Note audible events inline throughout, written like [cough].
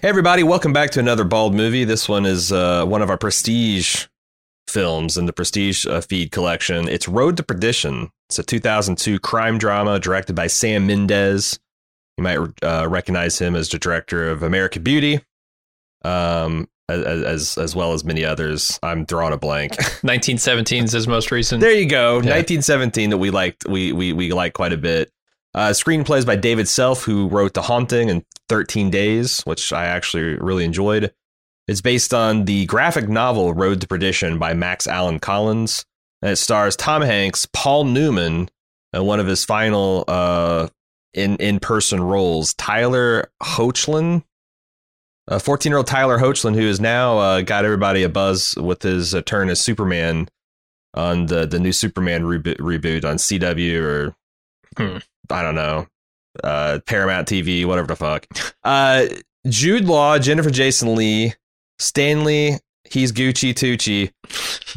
Hey, everybody, welcome back to another Bald movie. This one is uh, one of our prestige films in the Prestige uh, feed collection. It's Road to Perdition. It's a 2002 crime drama directed by Sam Mendes. You might uh, recognize him as the director of American Beauty, um, as, as as well as many others. I'm drawing a blank. [laughs] [laughs] 1917 is his most recent. there you go, 1917 that we liked. We we we like quite a bit. Uh, screenplays by David Self, who wrote The Haunting and 13 Days, which I actually really enjoyed. It's based on the graphic novel Road to Perdition by Max Allan Collins. And it stars Tom Hanks, Paul Newman, and one of his final uh, in in person roles, Tyler Hoechlin. Uh, 14 year old Tyler Hoechlin, who has now uh, got everybody a buzz with his uh, turn as Superman on the, the new Superman reboot, reboot on CW or Hmm. I don't know, uh, Paramount TV, whatever the fuck. Uh, Jude Law, Jennifer Jason Lee, Stanley, he's Gucci Tucci,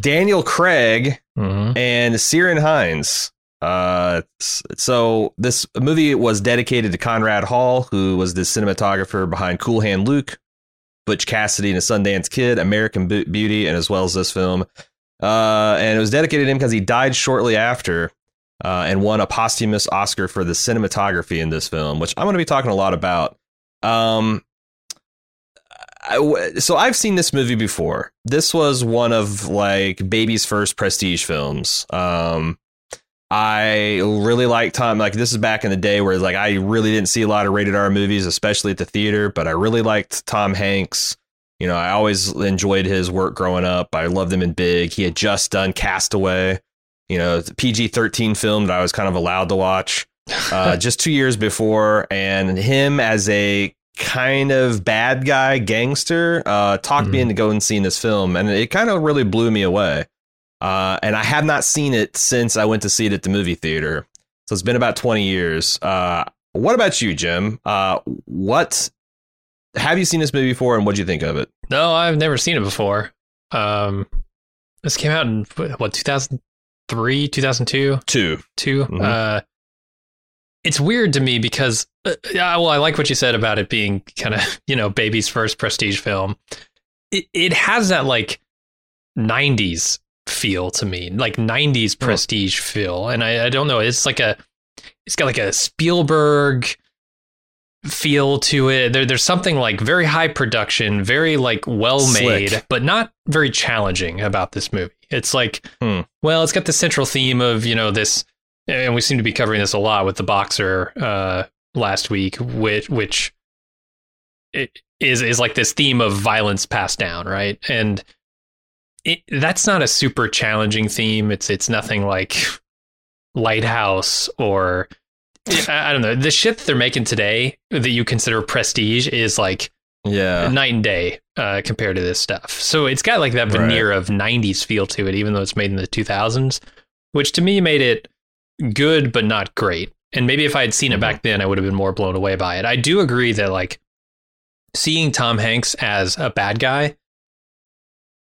Daniel Craig, Mhm. and Ciaran Hinds. Uh, so this movie was dedicated to Conrad Hall, who was the cinematographer behind Cool Hand Luke, Butch Cassidy and a Sundance Kid, American Beauty, and as well as this film. Uh, and it was dedicated to him because he died shortly after uh, and won a posthumous Oscar for the cinematography in this film, which I'm going to be talking a lot about. Um, so I've seen this movie before. This was one of like baby's first prestige films. Um, I really like Tom. Like this is back in the day where like I really didn't see a lot of rated R movies, especially at the theater. But I really liked Tom Hanks. You know, I always enjoyed his work growing up. I loved him in Big. He had just done Castaway. You know, PG thirteen film that I was kind of allowed to watch uh, [laughs] just two years before, and him as a kind of bad guy gangster uh, talked me Mhm. into going and seeing this film, and it kind of really blew me away. Uh, and I have not seen it since I went to see it at the movie theater. So it's been about 20 years. Uh, what about you, Jim? Uh, what have you seen this movie before, and what do you think of it? No, I've never seen it before. Um, this came out in what 2003, 2002, Two. 2 Mhm. Uh, it's weird to me because, uh, yeah, well, I like what you said about it being kind of [laughs] you know baby's first prestige film. It it has that like '90s feel to me, like '90s Hmm. prestige feel, and I, I don't know. It's like a, it's got like a Spielberg feel to it. There, there's something like very high production, very like well made, but not very challenging about this movie. It's like, Hmm. well, it's got the central theme of you know this, and we seem to be covering this a lot with the boxer uh, last week, which which is is like this theme of violence passed down, right? And it, that's not a super challenging theme. It's it's nothing like Lighthouse or I, I don't know. The shit that they're making today that you consider prestige is like Yeah. night and day uh, compared to this stuff. So it's got like that veneer of 90s feel to it, even though it's made in the 2000s, which to me made it good but not great. And maybe if I had seen it back then, I would have been more blown away by it. I do agree that like seeing Tom Hanks as a bad guy,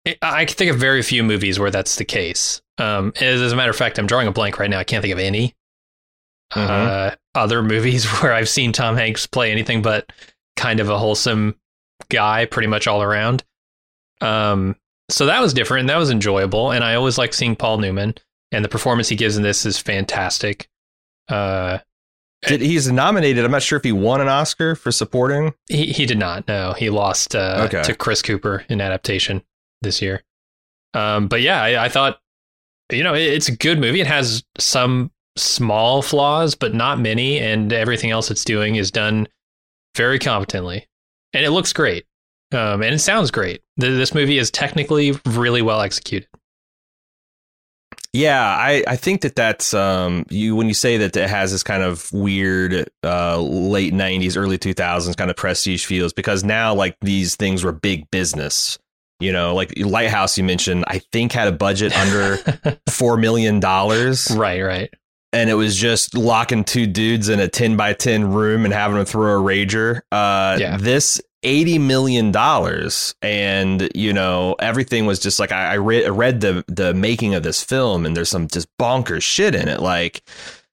it, I can think of very few movies where that's the case. Um, as, as a matter of fact, I'm drawing a blank right now. I can't think of any uh, other [laughs] movies where I've seen Tom Hanks play anything but kind of a wholesome guy pretty much all around. Um, so that was different. That was enjoyable. And I always like seeing Paul Newman and the performance he gives in this is fantastic. Uh, Did, he's nominated. I'm not sure if he won an Oscar for supporting. he, he did not. No, he lost uh, Okay. to Chris Cooper in adaptation this year. Um, but yeah, I, I thought, you know, it, it's a good movie. It has some small flaws, but not many. And everything else it's doing is done very competently. And it looks great. Um, and it sounds great. Th- This movie is technically really well executed. Yeah, I, I think that that's um you when you say that it has this kind of weird uh late 90s early 2000s kind of prestige feels because now like these things were big business. You know, like Lighthouse you mentioned I think had a budget under [laughs] 4 million dollars right, right. And it was just locking two dudes in a 10 by 10 room and having them throw a rager. Uh, Yeah. This $80 million and, you know, everything was just like, I, I, read, read the, the making of this film and there's some just bonkers shit in it. Like,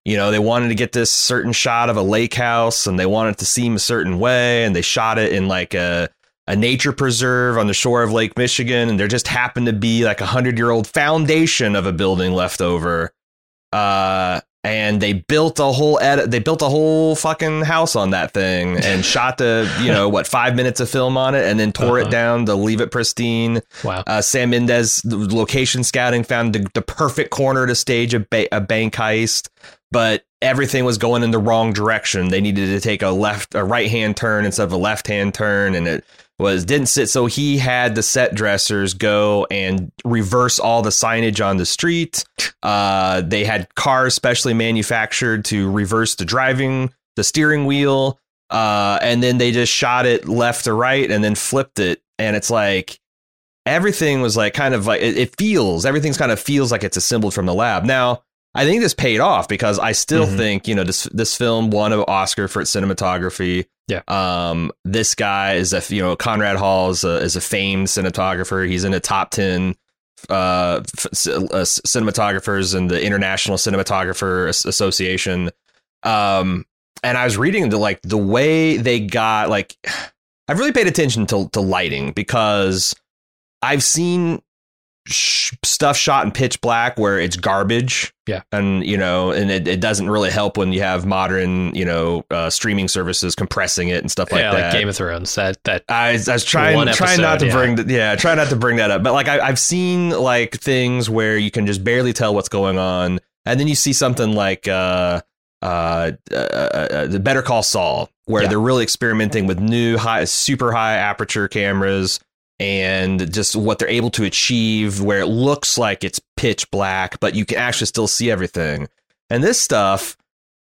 you know, they wanted to get this certain shot of a lake house and they wanted it to seem a certain way. And they shot it in like a, a nature preserve on the shore of Lake Michigan. And there just happened to be like a hundred year old foundation of a building left over. Uh, and they built a whole edit they built a whole fucking house on that thing [laughs] and shot the you know what five minutes of film on it and then tore uh-huh. it down to leave it pristine. Wow. Uh, sam mendes location scouting found the, the perfect corner to stage a, ba- a bank heist but everything was going in the wrong direction. They needed to take a left a right hand turn instead of a left hand turn and it was didn't sit. So he had the set dressers go and reverse all the signage on the street. Uh, they had cars specially manufactured to reverse the driving the steering wheel. Uh, and then they just shot it left to right and then flipped it. And it's like everything was like kind of like it, it feels everything's kind of feels like it's assembled from the lab. Now I think this paid off because I still mm-hmm. think you know this this film won an Oscar for its cinematography. Yeah. Um, this guy is a you know Conrad Hall is a is a famed cinematographer. He's in the top ten uh, uh, cinematographers in the International Cinematographer Association. Um, and I was reading the like the way they got like [sighs] I've really paid attention to to lighting because I've seen sh- stuff shot in pitch black where it's garbage. Yeah. And, you know, and it, it doesn't really help when you have modern, you know, uh, streaming services compressing it and stuff like yeah, that. like Game of Thrones. That, that I, I was trying, trying episode, not to yeah. bring, the, yeah, try not to bring that up. But like, I, I've seen like things where you can just barely tell what's going on. And then you see something like, uh, uh, uh, uh, the Better Call Saul, where yeah. they're really experimenting with new high, super high aperture cameras and just what they're able to achieve where it looks like it's pitch black, but you can actually still see everything. And this stuff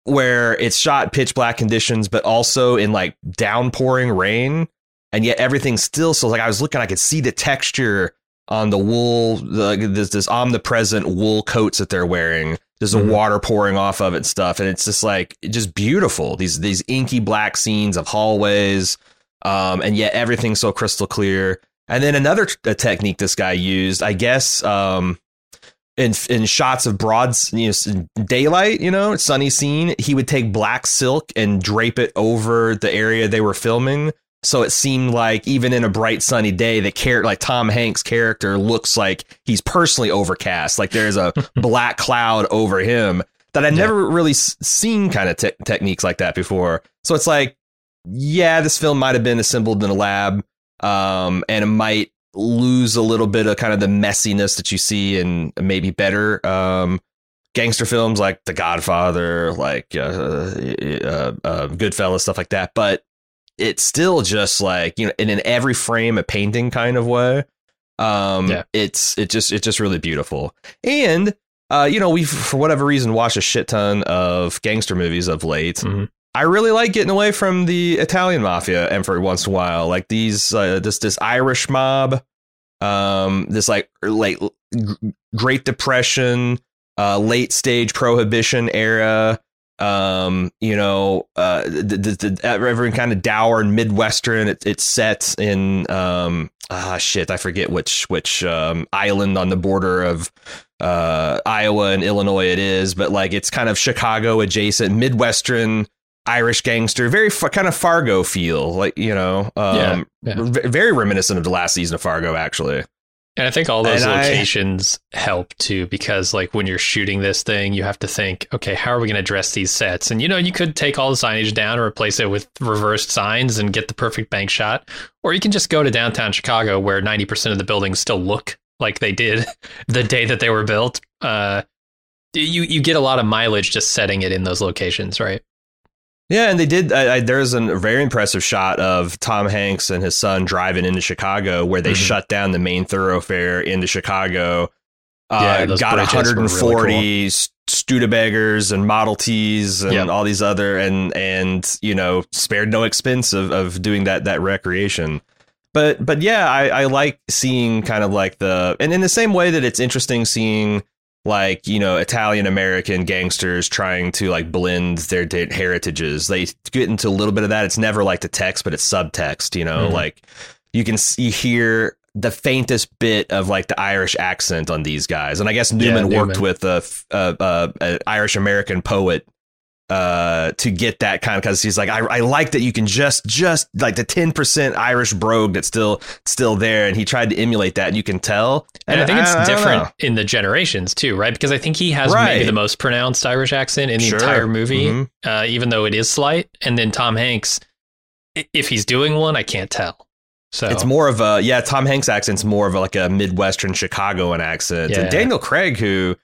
where it's shot pitch black conditions, but also in like downpouring rain, and yet everything's still so like I was looking, I could see the texture on the wool, the, this this omnipresent wool coats that they're wearing. There's mm-hmm. a water pouring off of it and stuff, and it's just like just beautiful. These these inky black scenes of hallways, um, and yet everything's so crystal clear. And then another t- technique this guy used, I guess, um, in in shots of broad, you know, daylight, you know, sunny scene, he would take black silk and drape it over the area they were filming. So it seemed like even in a bright sunny day, the character, like Tom Hanks' character, looks like he's personally overcast. Like there's a [laughs] black cloud over him that I'd yeah. never really seen kind of te- techniques like that before. So it's like, yeah, this film might have been assembled in a lab um, and it might lose a little bit of kind of the messiness that you see in maybe better um, gangster films like The Godfather, like uh, uh, uh, Goodfellas, stuff like that. But it's still just like you know, in, in every frame a painting kind of way. Um, yeah. it's it just it's just really beautiful, and uh, you know, we've for whatever reason watched a shit ton of gangster movies of late. Mm-hmm. I really like getting away from the Italian mafia every once in a while, like these uh, this this Irish mob, um, this like like Great Depression, uh, late stage Prohibition era, um, you know, uh, the, the, the every kind of dour and midwestern. It, it's set in um, ah shit, I forget which which um, island on the border of uh, Iowa and Illinois it is, but like it's kind of Chicago adjacent, midwestern Irish gangster, very kind of Fargo feel, like you know, um, yeah, yeah. very reminiscent of the last season of Fargo, actually. And I think all those and locations I, help too, because like when you're shooting this thing, you have to think, okay, how are we going to dress these sets? And you know, you could take all the signage down and replace it with reversed signs and get the perfect bank shot, or you can just go to downtown Chicago where 90% of the buildings still look like they did [laughs] the day that they were built. Uh, you you get a lot of mileage just setting it in those locations, right? Yeah, and they did. I, I, there's a very impressive shot of Tom Hanks and his son driving into Chicago, where they mm-hmm. shut down the main thoroughfare into Chicago. Uh, yeah, got 140 really cool. Studebakers and Model Ts and yep. all these other and and you know spared no expense of, of doing that that recreation. But but yeah, I, I like seeing kind of like the and in the same way that it's interesting seeing like you know Italian American gangsters trying to like blend their heritages. They get into a little bit of that. It's never like the text, but it's subtext. You know, mm-hmm. like you can see hear the faintest bit of like the Irish accent on these guys. And I guess Newman, Yeah, worked with a, a, a, a Irish American poet uh to get that kind of because he's like I, I like that you can just just like the 10% irish brogue that's still still there and he tried to emulate that and you can tell And I think it's don't different know. in the generations too, right? Because I think he has Right. maybe the most pronounced Irish accent in the Sure. entire movie, Mhm. uh, even though it is slight. And then Tom Hanks, if he's doing one, I can't tell. So It's more of a yeah. Tom Hanks' accent's more of a, like a midwestern Chicagoan accent. Yeah. And Daniel Craig, who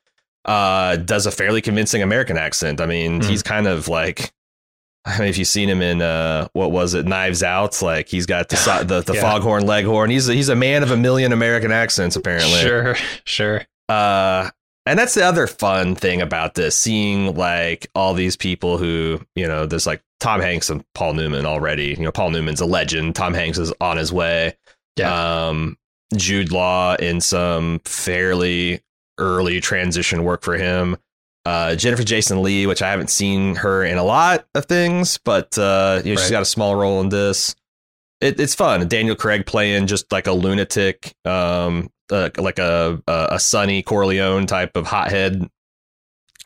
uh, does a fairly convincing American accent. I mean, Mhm. he's kind of like. [laughs] I mean, if you've seen him in uh, what was it, Knives Out, like he's got the the, the [laughs] Yeah. foghorn leghorn. He's a, he's a man of a million American accents, apparently. sure, sure. Uh, and that's the other fun thing about this, seeing like all these people who, you know, there's like Tom Hanks and Paul Newman already. You know, Paul Newman's a legend. Tom Hanks is on his way. Um, Jude Law in some fairly early transition work for him. Uh, Jennifer Jason Lee, which I haven't seen her in a lot of things, but uh, you know, she's Right. got a small role in this. It, it's fun. Daniel Craig playing just like a lunatic, um, uh, like a, a a Sonny Corleone type of hothead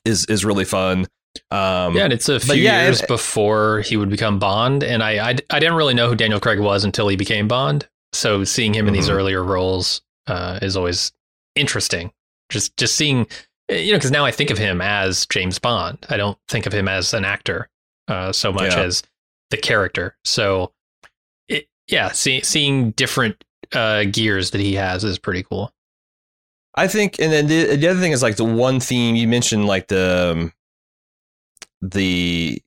is is really fun. Um, Yeah, and it's a few yeah, years it- before he would become Bond, and I, I I didn't really know who Daniel Craig was until he became Bond. So seeing him in these Mhm. earlier roles uh, is always interesting. Just just seeing, you know, because now I think of him as James Bond. I don't think of him as an actor uh, so much Yeah. as the character. So, it, yeah, see, seeing different uh, gears that he has is pretty cool. I think, and then the, the other thing is like the one theme you mentioned, like the um, the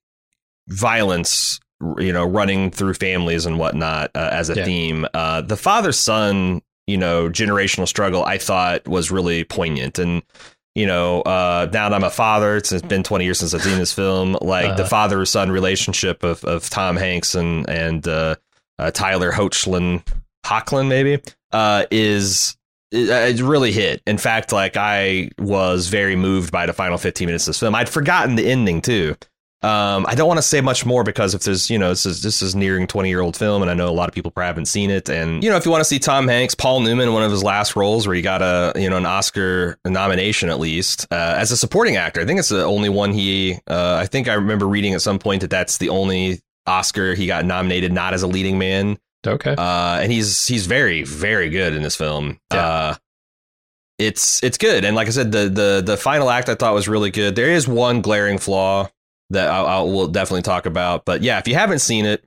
violence, you know, running through families and whatnot uh, as a Yeah. theme. Uh, the father son, you know, generational struggle, I thought was really poignant and. You know, uh, now that I'm a father, it's been 20 years since I've seen this film. Like the Uh-huh. father son relationship of, of Tom Hanks and and uh, uh, Tyler Hoechlin, Hoechlin maybe, uh, is it, it really hit. In fact, like I was very moved by the final 15 minutes of this film. I'd forgotten the ending too. Um, I don't want to say much more because if there's, you know, this is this is nearing 20 year old film, and I know a lot of people probably haven't seen it. And you know, if you want to see Tom Hanks, Paul Newman, one of his last roles where he got a you know an Oscar nomination at least uh, as a supporting actor, I think it's the only one he. Uh, I think I remember reading at some point that that's the only Oscar he got nominated, not as a leading man Okay. uh, and he's he's very very good in this film. Yeah. Uh, it's it's good, and like I said, the the the final act I thought was really good. There is one glaring flaw that I'll, I will definitely talk about, but yeah, if you haven't seen it,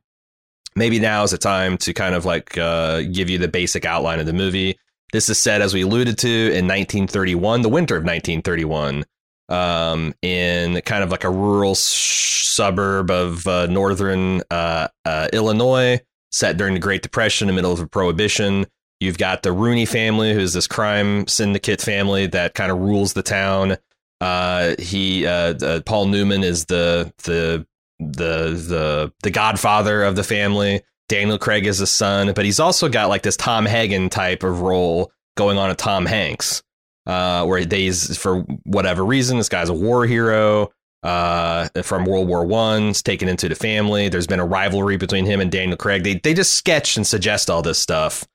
maybe now is the time to kind of like uh, give you the basic outline of the movie. This is set, as we alluded to, in 1931, the winter of 1931, um, in kind of like a rural sh- suburb of uh, northern uh, uh, Illinois set during the Great Depression, in the middle of a prohibition. You've got the Rooney family, who's this crime syndicate family that kind of rules the town. Uh, he, uh, Paul Newman, is the the the the the godfather of the family. Daniel Craig is the son, but he's also got like this Tom Hagen type of role going on at Tom Hanks, uh, where he's for whatever reason this guy's a war hero uh, from World War One. It's taken into the family. There's been a rivalry between him and Daniel Craig. They they just sketch and suggest all this stuff.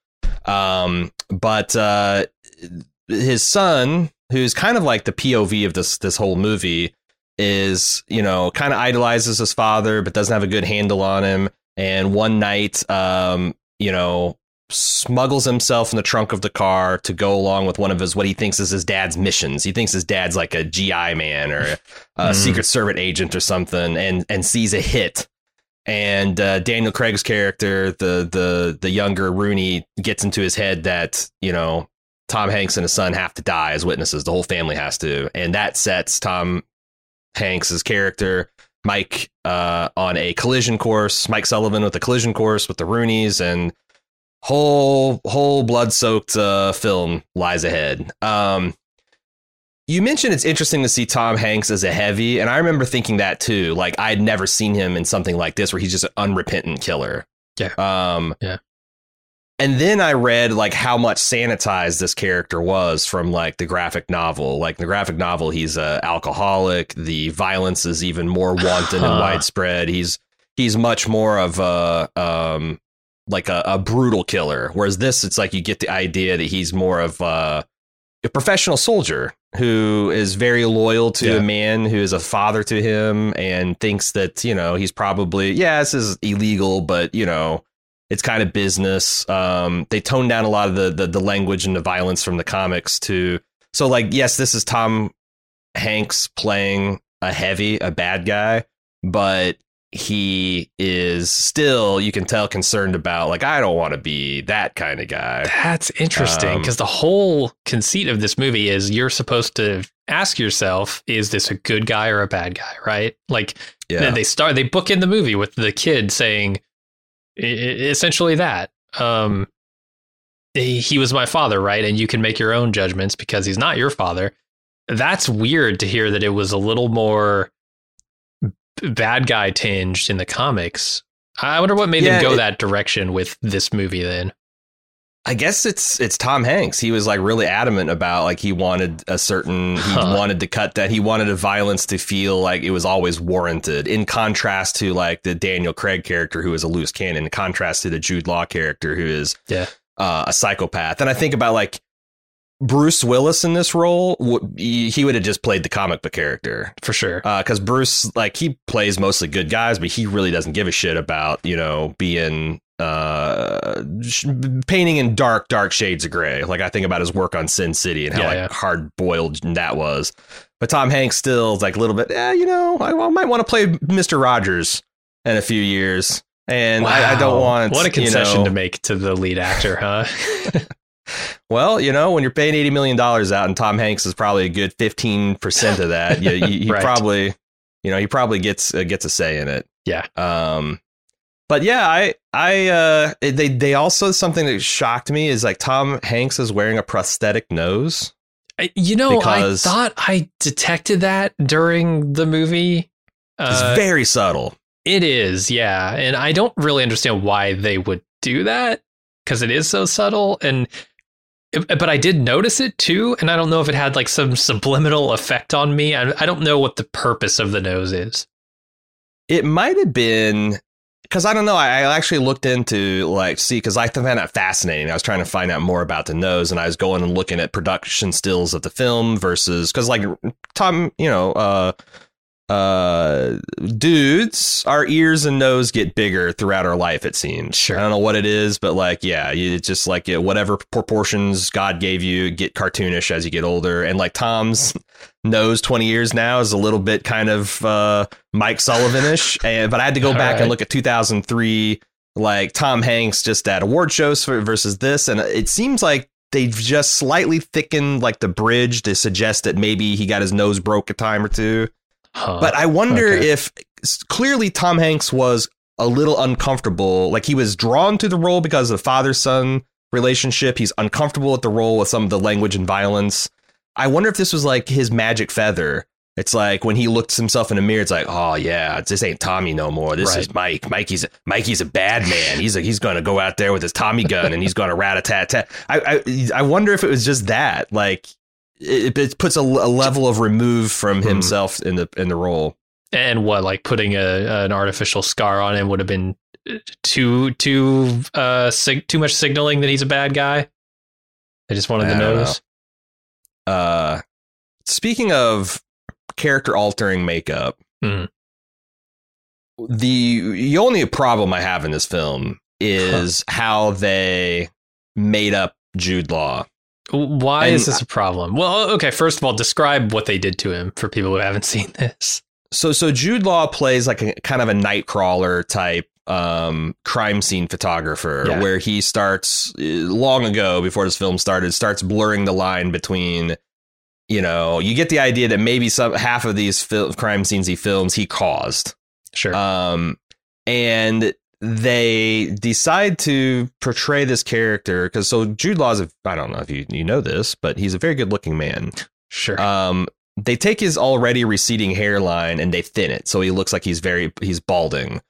Um, but uh, his son, who's kind of like the POV of this this whole movie, is you know kind of idolizes his father, but doesn't have a good handle on him. And one night, um, you know, smuggles himself in the trunk of the car to go along with one of his what he thinks is his dad's missions. He thinks his dad's like a GI man or a, Mm. Secret Service agent or something, and and sees a hit. And uh, Daniel Craig's character, the the the younger Rooney, gets into his head that you know Tom Hanks and his son have to die as witnesses. The whole family has to, and that sets Tom Hanks's character Mike uh, on a collision course. Mike Sullivan with a collision course with the Rooneys, and whole whole blood soaked uh, film lies ahead. Um, you mentioned it's interesting to see Tom Hanks as a heavy, and I remember thinking that too. Like I'd never seen him in something like this where he's just an unrepentant killer. Yeah. Um, Yeah. And then I read like how much sanitized this character was from like the graphic novel. Like the graphic novel, he's a alcoholic. The violence is even more wanton and widespread. He's he's much more of a um like a, a brutal killer. Whereas this, it's like you get the idea that he's more of uh, a professional soldier who is very loyal to Yeah. a man who is a father to him and thinks that you know he's probably yeah this is illegal, but you know it's kind of business. Um, they tone down a lot of the, the the language and the violence from the comics to so like yes, this is Tom Hanks playing a heavy, a bad guy, but he is still you can tell concerned about like I don't want to be that kind of guy. That's interesting Um, because the whole conceit of this movie is you're supposed to ask yourself, is this a good guy or a bad guy, right? Like Yeah. they start they book in the movie with the kid saying essentially that. Um he was my father right? And you can make your own judgments because he's not your father. That's weird to hear that it was a little more bad guy tinged in the comics. I wonder what made Yeah, them go it- that direction with this movie then I guess it's it's Tom Hanks. He was like really adamant about like he wanted a certain he Huh. wanted to cut that he wanted a violence to feel like it was always warranted. In contrast to like the Daniel Craig character who is a loose cannon. In contrast to the Jude Law character who is Yeah. uh, a psychopath. And I think about like Bruce Willis in this role. w- He he would have just played the comic book character for sure because Bruce, like, he plays mostly good guys, but he really doesn't give a shit about you know being uh sh- painting in dark, dark shades of gray. Like I think about his work on Sin City and how Yeah, like yeah. hard boiled that was. But Tom Hanks still is like a little bit, yeah, you know, I, I might want to play Mister Rogers in a few years, and I, I don't want what a concession you know, to make to the lead actor huh [laughs] [laughs] Well, you know, when you're paying eighty million dollars out, and Tom Hanks is probably a good fifteen percent of that, you, you, he [laughs] Right. probably, you know, he probably gets uh, gets a say in it. Yeah. Um, but yeah, I I uh, they they also something that shocked me is like Tom Hanks is wearing a prosthetic nose. You know i thought i detected that during the movie It's Uh, very subtle. It is, yeah. And I don't really understand why they would do that because it is so subtle. And but I did notice it too, and I don't know if it had like some subliminal effect on me. I, I don't know what the purpose of the nose is. It might have been because I don't know. I, I actually looked into like see because I found that fascinating. I was trying to find out more about the nose, and I was going and looking at production stills of the film versus because like Tom, you know, uh, uh, dudes, our ears and nose get bigger throughout our life. It seems. Sure. I don't know what it is, but like yeah, you, it's just like whatever proportions God gave you get cartoonish as you get older, and like Tom's nose 20 years now is a little bit kind of uh Mike Sullivan-ish [laughs] and but I had to go All back right. and look at 2003 like Tom Hanks just at award shows for, versus this and it seems like they've just slightly thickened like the bridge to suggest that maybe he got his nose broke a time or two Huh. but I wonder okay. if clearly Tom Hanks was a little uncomfortable. Like he was drawn to the role because of the father son relationship. He's uncomfortable with the role with some of the language and violence. I wonder if this was like his magic feather. It's like when he looks himself in the mirror, it's like, oh yeah, this ain't Tommy no more. This Right. is Mike. Mikey's Mikey's a bad man. He's a, he's gonna go out there with his Tommy gun and he's gonna rat a tat tat. I, I I wonder if it was just that. Like it, it puts a, a level of remove from Hmm. himself in the in the role. and what like putting a an artificial scar on him would have been too too uh sig- too much signaling that he's a bad guy. I just wanted I the don't nose. Uh, speaking of character altering makeup, Mhm. the the only problem I have in this film is how they made up Jude Law. Why And is this a problem? Well, okay, first of all, describe what they did to him for people who haven't [laughs] seen this. So so Jude Law plays like a kind of a nightcrawler type um crime scene photographer Yeah. where he starts uh, long ago before this film started starts blurring the line between you know you get the idea that maybe some half of these fil- crime scenes he films he caused Sure. um and they decide to portray this character because so Jude Law's a I don't know if you you know this but he's a very good looking man sure. um, they take his already receding hairline and they thin it, so he looks like he's very he's balding.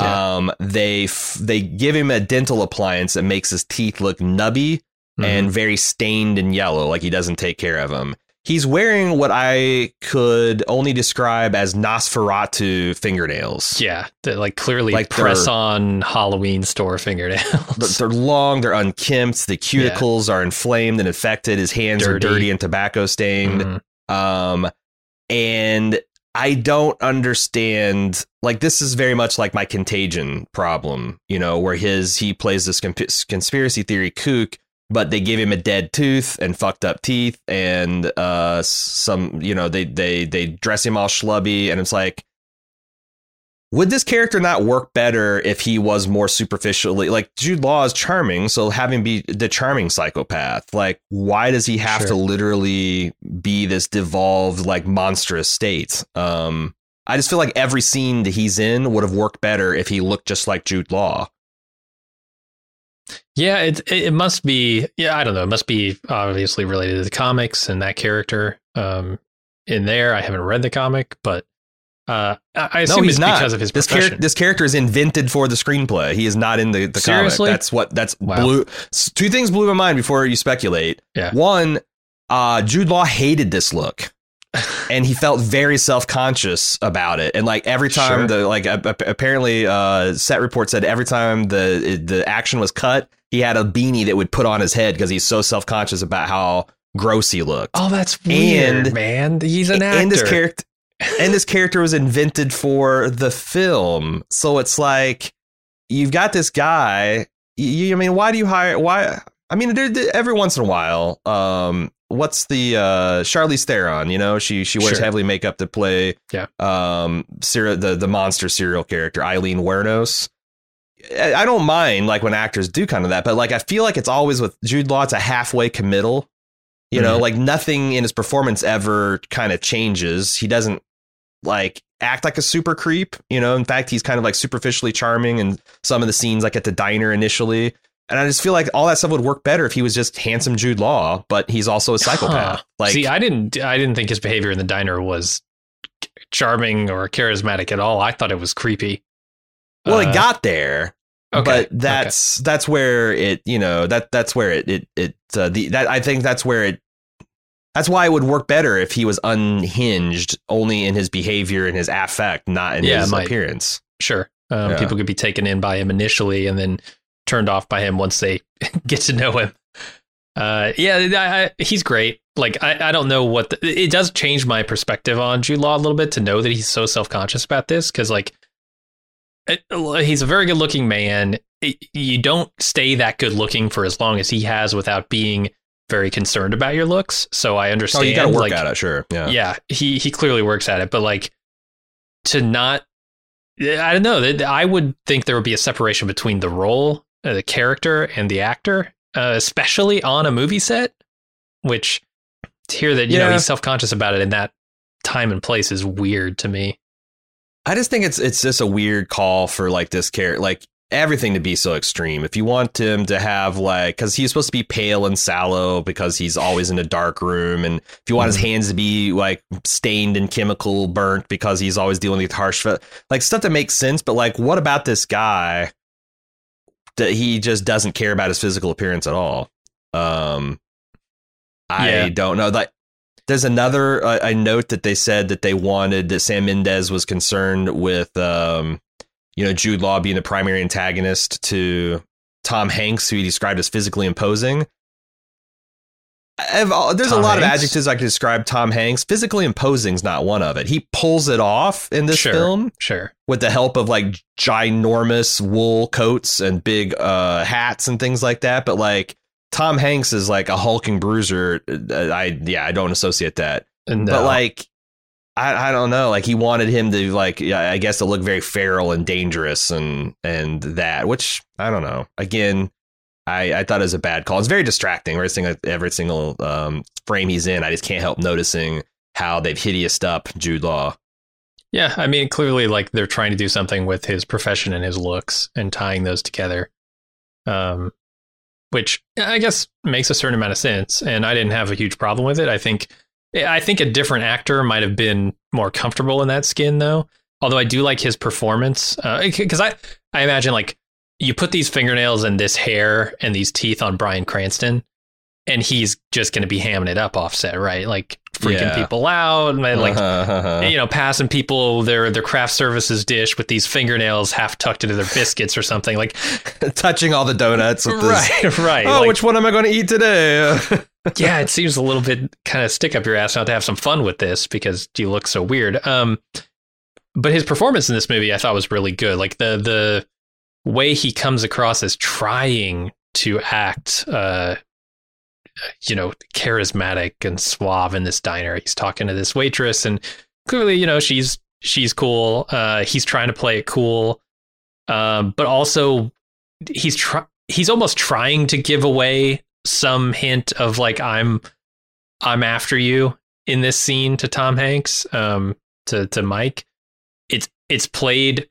Yeah. Um, they f- they give him a dental appliance that makes his teeth look nubby Mhm. and very stained and yellow, like he doesn't take care of them. he's wearing what I could only describe as Nosferatu fingernails. Yeah, they're like clearly Like press on Halloween store fingernails. They're long, they're unkempt, the cuticles are inflamed and infected, his hands are Dirty. dirty and tobacco stained. Mhm. Um, and I don't understand. Like this is very much like my contagion problem, you know, where his he plays this consp- conspiracy theory kook, but they give him a dead tooth and fucked up teeth, and uh, some, you know, they they they dress him all schlubby, and it's like. Would this character not work better if he was more superficially like Jude Law is charming, so having be the charming psychopath. Like, why does he have Sure. to literally be this devolved, like monstrous state? Um, I just feel like every scene that he's in would have worked better if he looked just like Jude Law. Yeah, it it it must be. Yeah, I don't know. It must be obviously related to the comics and that character. Um, in there, I haven't read the comic, but uh, I assume no, he's it's not. because of his this profession. character. This character is invented for the screenplay. He is not in the the Seriously? comic. That's what. That's Wow. blew. Two things blew my mind before you speculate. Yeah. One, uh, Jude Law hated this look. [laughs] and he felt very self-conscious about it and like every time Sure. the like apparently uh set report said every time the the action was cut he had a beanie that would put on his head because he's so self-conscious about how gross he looked oh, that's weird, And- man. He's an actor. and this character and this character was invented for the film so it's like you've got this guy you, I mean why do you hire why I mean every once in a while um what's the uh Charlize Theron you know she she wears Sure. heavily makeup to play Yeah. um the the monster serial character Aileen Wuornos I don't mind like when actors do kind of that, but like I feel like it's always with Jude Law, it's a halfway committal. You know, Mhm. like nothing in his performance ever kind of changes. He doesn't like act like a super creep. You know, in fact, he's kind of like superficially charming in some of the scenes, like at the diner initially. And I just feel like all that stuff would work better if he was just handsome Jude Law, but he's also a psychopath. Huh. Like, See, I didn't. I didn't think his behavior in the diner was charming or charismatic at all. I thought it was creepy. well, Uh, it got there. okay, but okay. that's that's where it you know that that's where it it it uh, the that I think that's where it that's why it would work better if he was unhinged only in his behavior and his affect, not in Yeah, his might. appearance. sure. Um, Yeah. People could be taken in by him initially and then turned off by him once they [laughs] get to know him. Uh, yeah, I, I, he's great. Like I, I don't know what the, it does change my perspective on Jude Law a little bit to know that he's so self conscious about this because like it, he's a very good looking man. It- you don't stay that good looking for as long as he has without being very concerned about your looks. So I understand. Oh, you got to work like, at it, sure. Yeah. yeah, he he clearly works at it, but like to not, I don't know. I would think there would be a separation between the role, uh, the character, and the actor, uh, especially on a movie set. Which to hear that you know he's self conscious about it in that time and place is weird to me. I just think it's it's just a weird call for like this character, like everything to be so extreme. If you want him to have like, because he's supposed to be pale and sallow because he's always in a dark room, and if you want his hands to be like stained and chemical burnt because he's always dealing with harsh, like stuff that makes sense. But like, what about this guy that he just doesn't care about his physical appearance at all? Um, I Yeah. don't know. Like, there's another uh, a note that they said that they wanted that Sam Mendes was concerned with, um, you know, Jude Law being the primary antagonist to Tom Hanks, who he described as physically imposing. Uh, there's Tom a lot of adjectives I could describe Tom Hanks. Physically imposing is not one of it. He pulls it off in this Sure. film Sure, with the help of like ginormous wool coats and big uh, hats and things like that. But like Tom Hanks is like a hulking bruiser. Uh, I yeah, I don't associate that. and But like, I I don't know. Like he wanted him to like I guess to look very feral and dangerous and and that, which I don't know. Again. I, I thought it was a bad call. It's very distracting. Every single every single um, frame he's in, I just can't help noticing how they've hideous up Jude Law. Yeah, I mean, clearly, like they're trying to do something with his profession and his looks and tying those together, um, which I guess makes a certain amount of sense. And I didn't have a huge problem with it. I think, I think a different actor might have been more comfortable in that skin, though. Although I do like his performance, uh, because I, I imagine like you put these fingernails and this hair and these teeth on Bryan Cranston, and he's just going to be hamming it up offset, right? Like freaking Yeah. people out and like Uh-huh. you know passing people their their craft services dish with these fingernails half tucked into their biscuits or something like [laughs] touching all the donuts with this. right [laughs] right Oh, like, which one am I going to eat today? [laughs] yeah it seems a little bit kind of stick up your ass not to have some fun with this because you look so weird um but his performance in this movie i thought was really good like the the way he comes across as trying to act uh you know charismatic and suave in this diner. He's talking to this waitress and clearly you know she's she's cool. Uh he's trying to play it cool. Um but also he's try- he's almost trying to give away some hint of like I'm I'm after you in this scene to Tom Hanks um to to Mike. It's it's played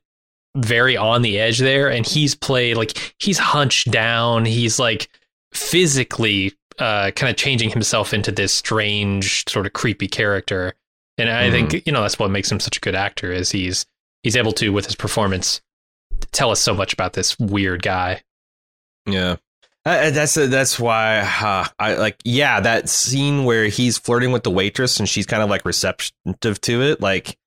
very on the edge there and he's played like he's hunched down. He's like physically uh kind of changing himself into this strange sort of creepy character. And I think you know that's what makes him such a good actor is he's he's able to with his performance tell us so much about this weird guy. Yeah. Uh, that's that's why uh, I like yeah that scene where he's flirting with the waitress and she's kind of like receptive to it like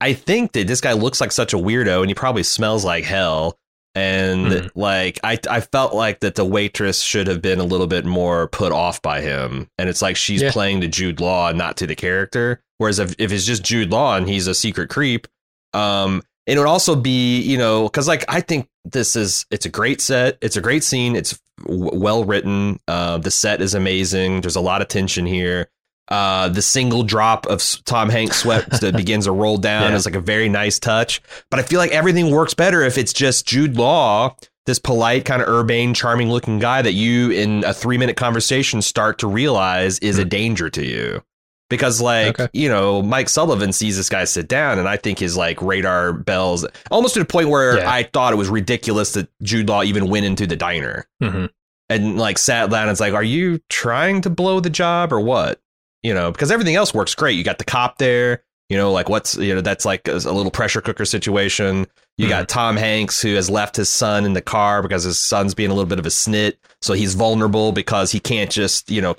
I think that this guy looks like such a weirdo and he probably smells like hell and Mhm. like I I felt like that the waitress should have been a little bit more put off by him. And it's like she's Yeah. playing to Jude Law and not to the character. Whereas if, if it's just Jude Law and he's a secret creep um it would also be you know because like i think this is it's a great set. It's a great scene. It's w- well written. Uh, the set is amazing. There's a lot of tension here uh, the single drop of tom hanks sweat that [laughs] begins to roll down Yeah. is like a very nice touch but i feel like everything works better if it's just jude law this polite kind of urbane charming looking guy that you in a three minute conversation start to realize is a danger to you because like Okay. you know mike sullivan sees this guy sit down and i think his like radar bells almost to the point where Yeah. i thought it was ridiculous that jude law even went into the diner Mhm. and like sat down and it's like are you trying to blow the job or what you know because everything else works great you got the cop there you know like what's you know that's like a, a little pressure cooker situation you got tom hanks who has left his son in the car because his son's being a little bit of a snit so he's vulnerable because he can't just you know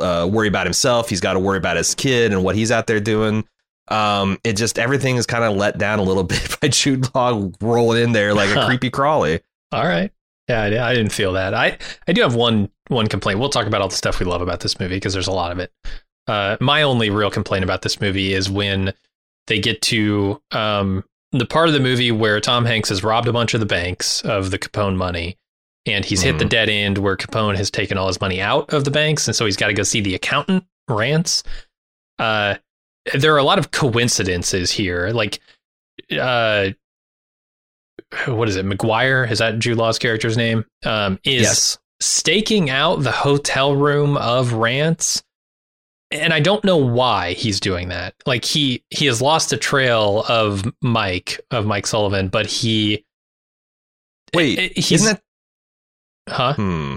uh, worry about himself he's got to worry about his kid and what he's out there doing um it just everything is kind of let down a little [laughs] bit by jude law rolling in there like a [laughs] creepy crawly All right. Yeah, I, I didn't feel that. I, I do have one one complaint. We'll talk about all the stuff we love about this movie because there's a lot of it. Uh, my only real complaint about this movie is when they get to um, the part of the movie where Tom Hanks has robbed a bunch of the banks of the Capone money, and he's hit the Mhm. dead end where Capone has taken all his money out of the banks, and so he's got to go see the accountant Rance. Uh, there are a lot of coincidences here, like. Uh, what is it? Maguire is that Jude Law's character's name? Um, is yes staking out the hotel room of Rance, and I don't know why he's doing that. Like he he has lost the trail of Mike of Mike Sullivan, but he wait eh, he's isn't that huh? Hmm.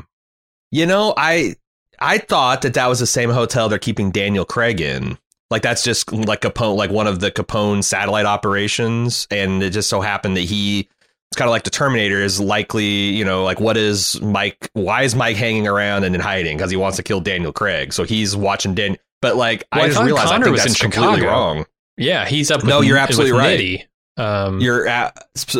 You know, I I thought that that was the same hotel they're keeping Daniel Craig in. Like that's just like Capone, like one of the Capone satellite operations, and it just so happened that he. It's kind of like the Terminator is likely, you know, like what is Mike? Why is Mike hanging around and in hiding? Because he wants to kill Daniel Craig. So he's watching Dan. But like, Well, I I just realized Connor I think was that's in completely Chicago. wrong. Yeah, he's up. With, No, you're absolutely right. Nitti. Um, You're at,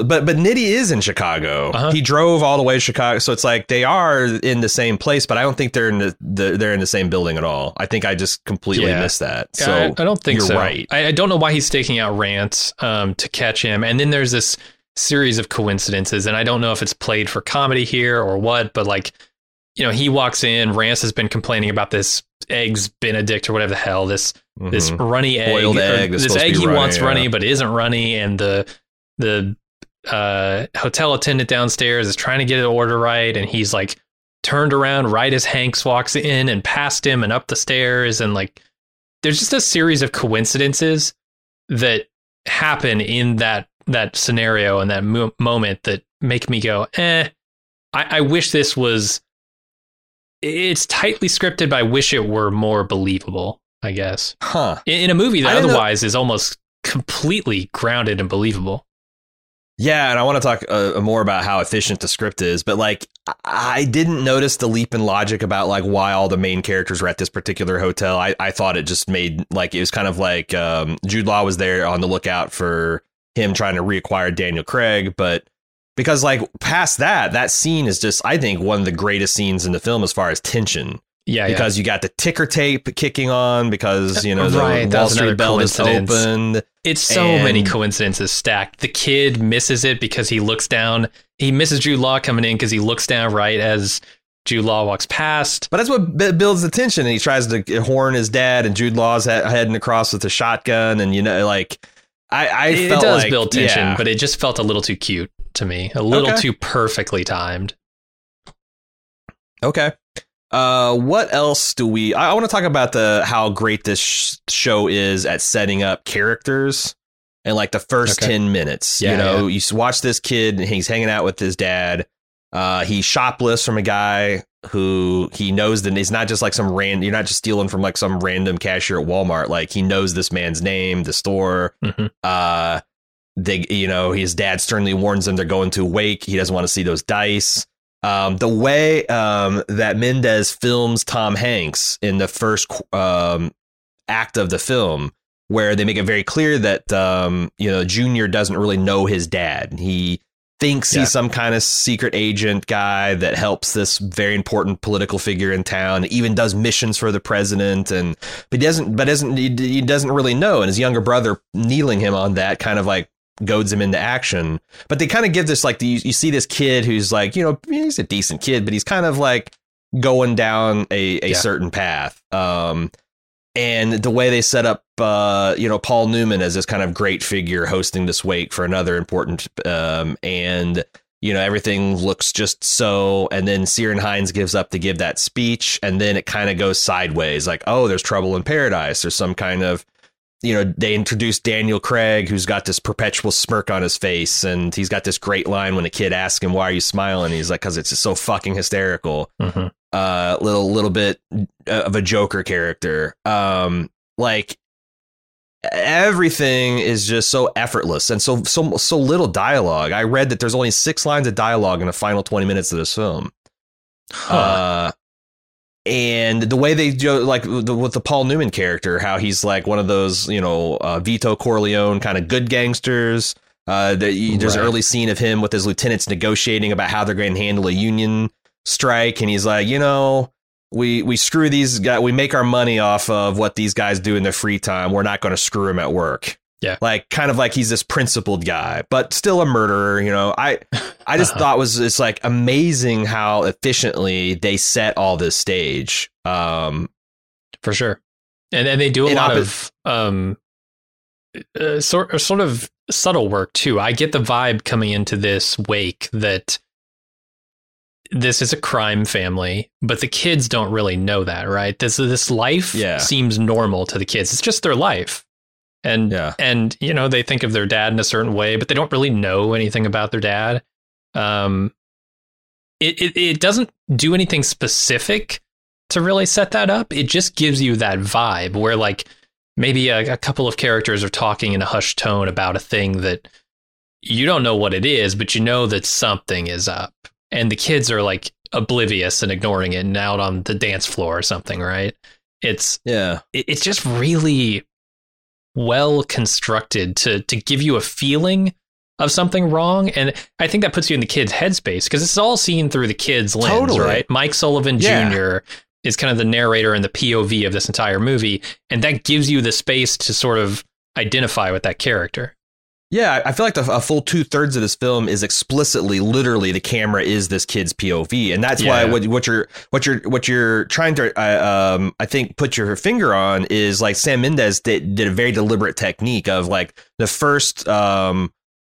but but Nitti is in Chicago. Uh-huh. He drove all the way to Chicago, so it's like they are in the same place, but I don't think they're in the, the they're in the same building at all. I think I just completely Yeah. missed that. So I, I don't think you're so. right. I, I don't know why he's taking out Rance um, to catch him, and then there's this series of coincidences, and I don't know if it's played for comedy here or what, but like, you know, he walks in, Rance has been complaining about this eggs Benedict or whatever the hell this this Mhm. runny egg, Boiled egg that's this egg be he runny, wants yeah. runny but isn't runny, and the the uh, hotel attendant downstairs is trying to get the order right, and he's like turned around right as Hanks walks in and past him and up the stairs, and like there's just a series of coincidences that happen in that that scenario and that mo- moment that make me go, eh. I, I wish this was. It's tightly scripted, but I wish it were more believable. I guess huh? in, in a movie that didn't know- otherwise is almost completely grounded and believable. Yeah, and I want to talk uh, more about how efficient the script is, but like I didn't notice the leap in logic about like why all the main characters were at this particular hotel. I, I thought it just made like it was kind of like um, Jude Law was there on the lookout for him trying to reacquire Daniel Craig, but because like past that, that scene is just I think one of the greatest scenes in the film as far as tension. Yeah, because yeah. you got the ticker tape kicking on because you know the Right, Wall Street bell is opened. It's so many coincidences stacked. The kid misses it because he looks down. He misses Jude Law coming in because he looks down right as Jude Law walks past. But that's what b- builds the tension. And he tries to horn his dad, and Jude Law's he- heading across with a shotgun, and you know, like I, I it felt does like- build tension, yeah. but it just felt a little too cute to me. A little Okay. too perfectly timed. Okay. Uh, what else do we? I, I want to talk about the how great this sh- show is at setting up characters and like the first Okay. ten minutes. Yeah, you know, yeah. you watch this kid and he's hanging out with his dad. Uh, he shoplifts from a guy who he knows that he's not just like some random. You're not just stealing from like some random cashier at Walmart. Like he knows this man's name, the store. Mhm. Uh, they, you know, his dad sternly warns him they're going to wake. He doesn't want to see those dice. Um, the way um, that Mendes films Tom Hanks in the first um, act of the film, where they make it very clear that um, you know Junior doesn't really know his dad. He thinks Yeah. he's some kind of secret agent guy that helps this very important political figure in town. Even does missions for the president, and but he doesn't. But doesn't he, he doesn't really know. And his younger brother kneeling him on that kind of like goads him into action. But they kind of give this like the, you, you see this kid who's like you know he's a decent kid, but he's kind of like going down a, a Yeah. certain path. Um, and the way they set up, uh, you know, Paul Newman as this kind of great figure hosting this wake for another important, um, and you know everything looks just so. And then Ciaran Hinds gives up to give that speech, and then it kind of goes sideways. Like, oh, there's trouble in paradise. There's some kind of you know, they introduce Daniel Craig, who's got this perpetual smirk on his face, and he's got this great line when a kid asks him, "Why are you smiling?" He's like, "Cause it's just so fucking hysterical." Mhm. Uh, little little bit of a Joker character. Um, like everything is just so effortless and so so so little dialogue. I read that there's only six lines of dialogue in the final twenty minutes of this film. Huh. Uh, and the way they do, like the, with the Paul Newman character, how he's like one of those, you know, uh, Vito Corleone kind of good gangsters. Uh, that you, there's an early scene of him with his lieutenants negotiating about how they're going to handle a union strike, and he's like, you know, we we screw these guys, we make our money off of what these guys do in their free time. We're not going to screw them at work. Yeah. like kind of like he's this principled guy, but still a murderer. You know, I I just Uh-huh. [laughs] thought was it's like amazing how efficiently they set all this stage. Um, for sure. And and they do a lot of um uh, sort sort of subtle work too. I get the vibe coming into this wake that this is a crime family, but the kids don't really know that, right? This this life Yeah. seems normal to the kids. It's just their life. And Yeah. and you know, they think of their dad in a certain way, but they don't really know anything about their dad. Um it, it, it doesn't do anything specific to really set that up. It just gives you that vibe where like maybe a, a couple of characters are talking in a hushed tone about a thing that you don't know what it is, but you know that something is up. And the kids are like oblivious and ignoring it and out on the dance floor or something, right? It's yeah, it- it's just really well constructed to to give you a feeling of something wrong and i think that puts you in the kid's headspace because it's all seen through the kid's lens Totally. right mike sullivan Yeah. jr is kind of the narrator and the pov of this entire movie and that gives you the space to sort of identify with that character yeah. I feel like the, a full two thirds of this film is explicitly, literally, the camera is this kid's POV, and that's why what, what you're what you're what you're trying to, uh, um, I think, put your finger on is like Sam Mendes did, did a very deliberate technique of like the first um,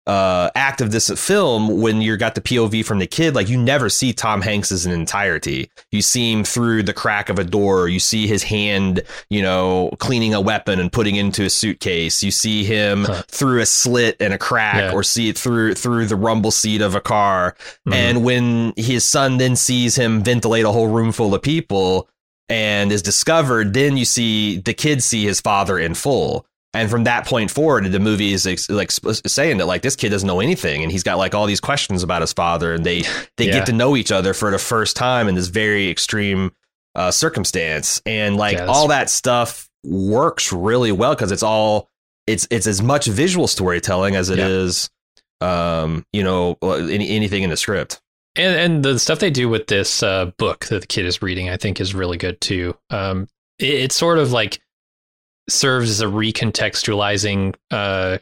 uh, act of this film when you got the POV from the kid, like you never see Tom Hanks as an entirety. You see him through the crack of a door. You see his hand, you know, cleaning a weapon and putting into a suitcase. You see him Huh. through a slit and a crack, Yeah. or see it through through the rumble seat of a car. Mhm. And when his son then sees him ventilate a whole room full of people and is discovered, then you see the kid see his father in full. And from that point forward, the movie is ex- like sp- saying that like this kid doesn't know anything, and he's got like all these questions about his father, and they they Yeah. get to know each other for the first time in this very extreme uh, circumstance, and like all that stuff works really well because it's all it's it's as much visual storytelling as it Yeah. is, um, you know, any, anything in the script. And and the stuff they do with this uh, book that the kid is reading, I think, is really good too. Um, it, it sort of like serves as a recontextualizing uh,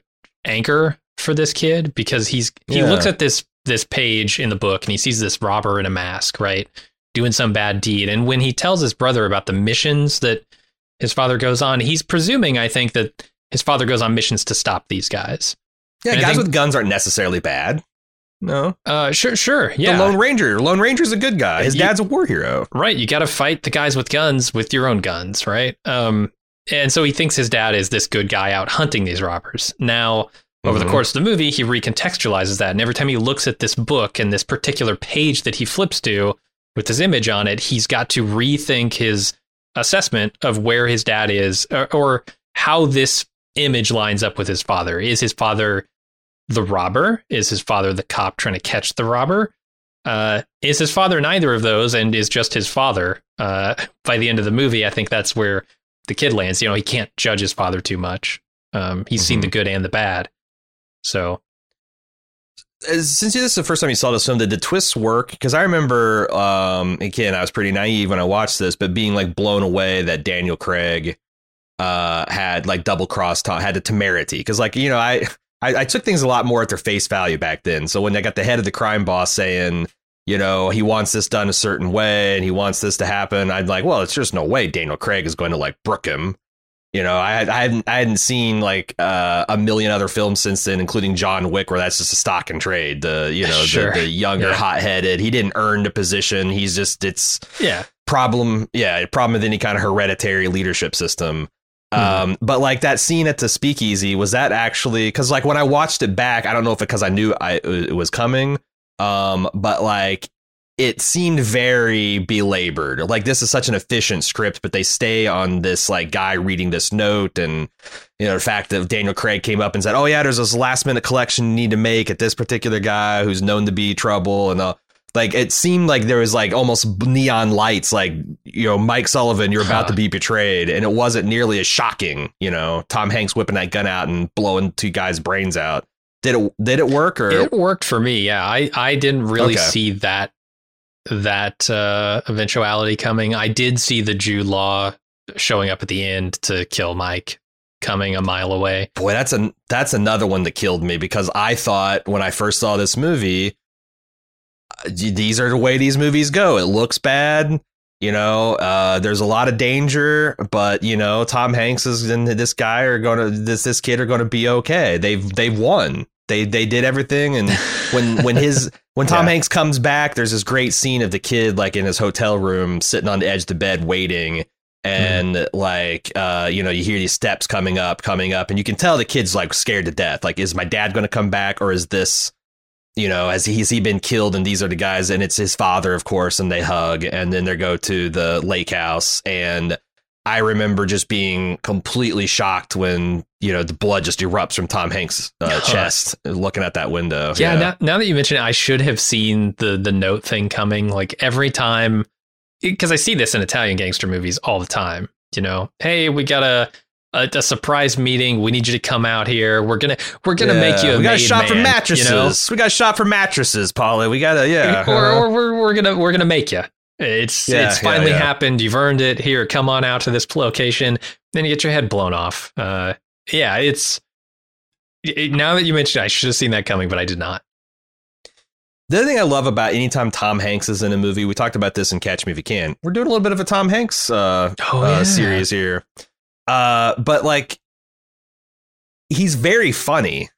anchor for this kid because he's he Yeah. looks at this this page in the book and he sees this robber in a mask, right, doing some bad deed. And when he tells his brother about the missions that his father goes on, he's presuming, I think, that his father goes on missions to stop these guys. Yeah, And guys think- with guns aren't necessarily bad. No, Uh, sure, sure, yeah. the Lone Ranger. Lone Ranger's a good guy. His You- dad's a war hero. Right, you got to fight the guys with guns with your own guns, right? Um, and so he thinks his dad is this good guy out hunting these robbers. Now, over Mhm. the course of the movie, he recontextualizes that, and every time he looks at this book and this particular page that he flips to with this image on it, he's got to rethink his assessment of where his dad is, or, or how this image lines up with his father. Is his father the robber? Is his father the cop trying to catch the robber? Uh, is his father neither of those and is just his father? Uh, by the end of the movie, I think that's where the kid lands. You know, he can't judge his father too much. Um, he's seen Mhm. the good and the bad. So, As- Since this is the first time you saw this film, did the twists work? Because I remember, um, again, I was pretty naive when I watched this, but being like blown away that Daniel Craig uh, had like double cross talk, had the temerity. Because like you know, I, I I took things a lot more at their face value back then. So when I got the head of the crime boss saying, you know, he wants this done a certain way and he wants this to happen, I'd like, well, it's just no way Daniel Craig is going to like brook him. You know, I, I hadn't I hadn't seen like uh, a million other films since then, including John Wick, where that's just a stock and trade. The you know Sure. the, the younger, Yeah. hot headed. He didn't earn the position. He's just it's yeah. problem. Yeah, problem with any kind of hereditary leadership system. Hmm. Um, but like that scene at the speakeasy was that actually because like when I watched it back, I don't know if it because I knew I it was coming. Um, but like it seemed very belabored. Like this is such an efficient script, but they stay on this like guy reading this note and you know the fact that Daniel Craig came up and said, "Oh yeah, there's this last minute collection you need to make at this particular guy who's known to be trouble," and uh, like it seemed like there was like almost neon lights, like you know Mike Sullivan, you're about Huh. to be betrayed, and it wasn't nearly as shocking. You know, Tom Hanks whipping that gun out and blowing two guys' brains out. Did it? Did it work? Or It worked for me. Yeah. I, I didn't really Okay. see that, that uh, eventuality coming. I did see the Jude Law showing up at the end to kill Mike coming a mile away. boy, that's a that's another one that killed me because I thought when I first saw this movie, uh, these are the way these movies go. It looks bad. You know, uh, there's a lot of danger, but you know, Tom Hanks is and this guy are going to this this kid are going to be okay. They've they've won. They they did everything, and [laughs] when when his when Tom Yeah. Hanks comes back, there's this great scene of the kid like in his hotel room sitting on the edge of the bed waiting. And like uh, you know, you hear these steps coming up, coming up, and you can tell the kid's like scared to death. Like, is my dad going to come back, or is this, you know, has he, has he been killed? And these are the guys, and it's his father, of course. And they hug, and then they go to the lake house, and I remember just being completely shocked when you know the blood just erupts from Tom Hanks' uh, [laughs] chest, looking at that window. Yeah, Now, now that you mention it, I should have seen the the note thing coming. Like every time, because I see this in Italian gangster movies all the time. You know, hey, we got a a, a surprise meeting. We need you to come out here. We're gonna we're gonna make you. A we got a made shop for mattresses. You know? We got a shop for mattresses, Polly. We got a yeah. [laughs] or, or we're we're gonna we're gonna make you. It's Yeah, it's yeah, finally yeah. happened. You've earned it. Here, come on out to this location. Then you get your head blown off. Uh, yeah, it's it, now that you mentioned, it, I should have seen that coming, but I did not. The other thing I love about anytime Tom Hanks is in a movie, we talked about this in Catch Me If You Can. We're doing a little bit of a Tom Hanks uh, Oh, uh, yeah. series here, uh, but like he's very funny.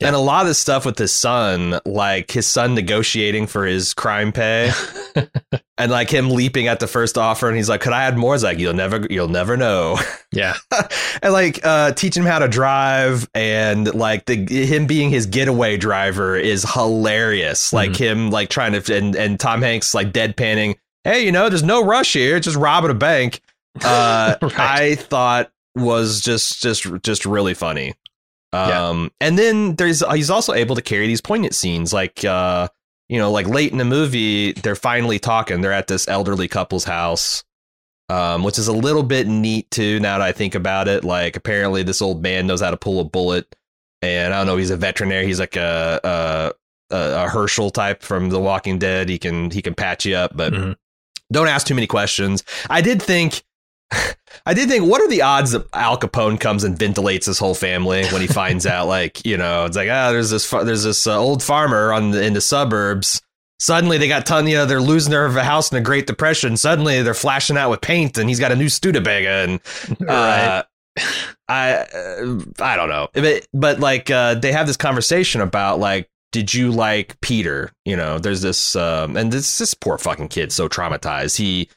Yeah. And a lot of the stuff with his son, like his son negotiating for his crime pay, [laughs] and like him leaping at the first offer, and he's like, "Could I add more?" It's like, "You'll never, you'll never know." [laughs] yeah, and like uh teaching him how to drive and like the him being his getaway driver is hilarious like Mm-hmm. him like trying to and and tom hanks like deadpanning hey you know there's no rush here just robbing a bank [laughs] uh Right. i thought was just just just really funny. Yeah. Um, and then there's he's also able to carry these poignant scenes, like uh, you know, like late in the movie, they're finally talking. They're at this elderly couple's house, um, which is a little bit neat too. Now that I think about it, like apparently this old man knows how to pull a bullet, and I don't know, he's a veterinary. He's like a a, a, a Hershel type from The Walking Dead. He can he can patch you up, but Mhm. don't ask too many questions. I did think. I did think, what are the odds that Al Capone comes and ventilates his whole family when he finds out, [laughs] like, you know, it's like, ah, there's this, there's this uh, old farmer on the, in the suburbs. Suddenly they got ton, you know, they're losing their house in the Great Depression. Suddenly they're flashing out with paint, and he's got a new Studebaker, and [laughs] uh, I, uh, I don't know, but, but like, uh, they have this conversation about like, did you like Peter? You know, there's this, um, and this this poor fucking kid so traumatized. He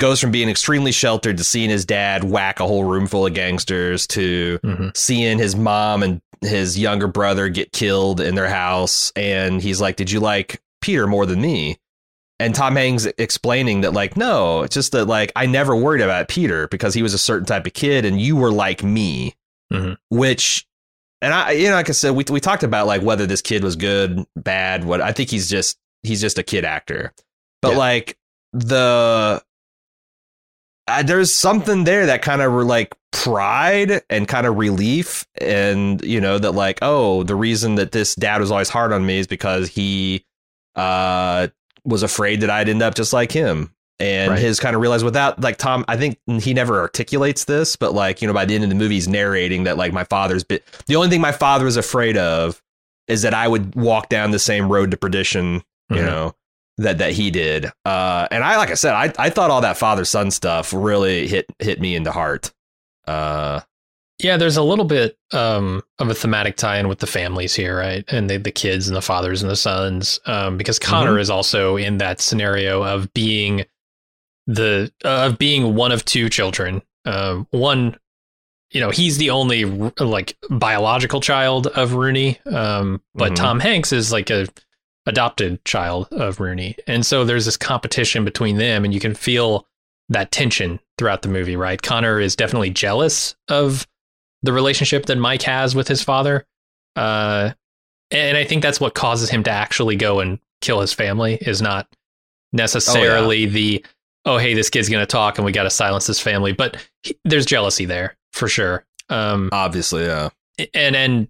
goes from being extremely sheltered to seeing his dad whack a whole room full of gangsters to Mhm. seeing his mom and his younger brother get killed in their house and he's like did you like peter more than me and tom hanks explaining that like no it's just that like i never worried about peter because he was a certain type of kid and you were like me Mhm. which and i you know like i said we, we talked about like whether this kid was good bad what i think he's just he's just a kid actor but Yeah. like the uh, there's something there that kind of like pride and kind of relief and you know that like oh the reason that this dad was always hard on me is because he uh was afraid that I'd end up just like him and Right. his kind of realized without like Tom I think he never articulates this but like you know by the end of the movie he's narrating that like my father's bit the only thing my father was afraid of is that I would walk down the same road to perdition you Mhm. know that that he did uh and i like i said i i thought all that father son stuff really hit hit me in the heart uh Yeah, there's a little bit um, of a thematic tie-in with the families here, right? And the, the kids and the fathers and the sons, um, because Connor is also in that scenario of being the uh, of being one of two children. Um, one, you know, he's the only like biological child of Rooney, um, but Mhm. Tom Hanks is like a adopted child of Rooney, and so there's this competition between them, and you can feel that tension throughout the movie, right? Connor is definitely jealous of the relationship that Mike has with his father. Uh, and I think that's what causes him to actually go and kill his family is not necessarily the, oh, hey, this kid's going to talk and we got to silence this family. But he, there's jealousy there for sure. Um, obviously yeah and, and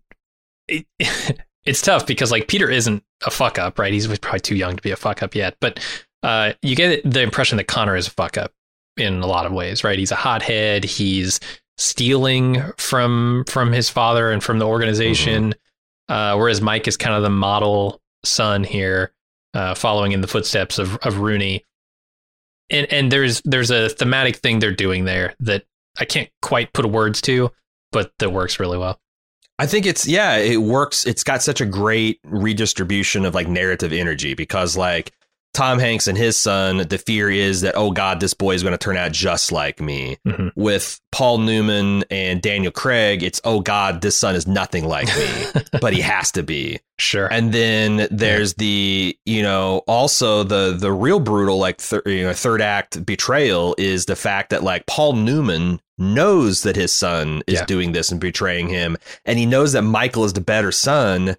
it, [laughs] it's tough because like Peter isn't a fuck up, right? He's probably too young to be a fuck up yet. But uh, you get the impression that Connor is a fuck up in a lot of ways, right? He's a hothead. He's stealing from from his father and from the organization, uh, whereas Mike is kind of the model son here, uh, following in the footsteps of of Rooney. And and there's there's a thematic thing they're doing there that I can't quite put words to, but that works really well. I think it's yeah, it works. It's got such a great redistribution of like narrative energy because like Tom Hanks and his son, the fear is that oh god, this boy is going to turn out just like me. Mhm. With Paul Newman and Daniel Craig, it's oh god, this son is nothing like me, [laughs] but he has to be. Sure. And then there's the you know also the the real brutal like thir- you know third act betrayal is the fact that like Paul Newman knows that his son is Yeah. doing this and betraying him, and he knows that Michael is the better son,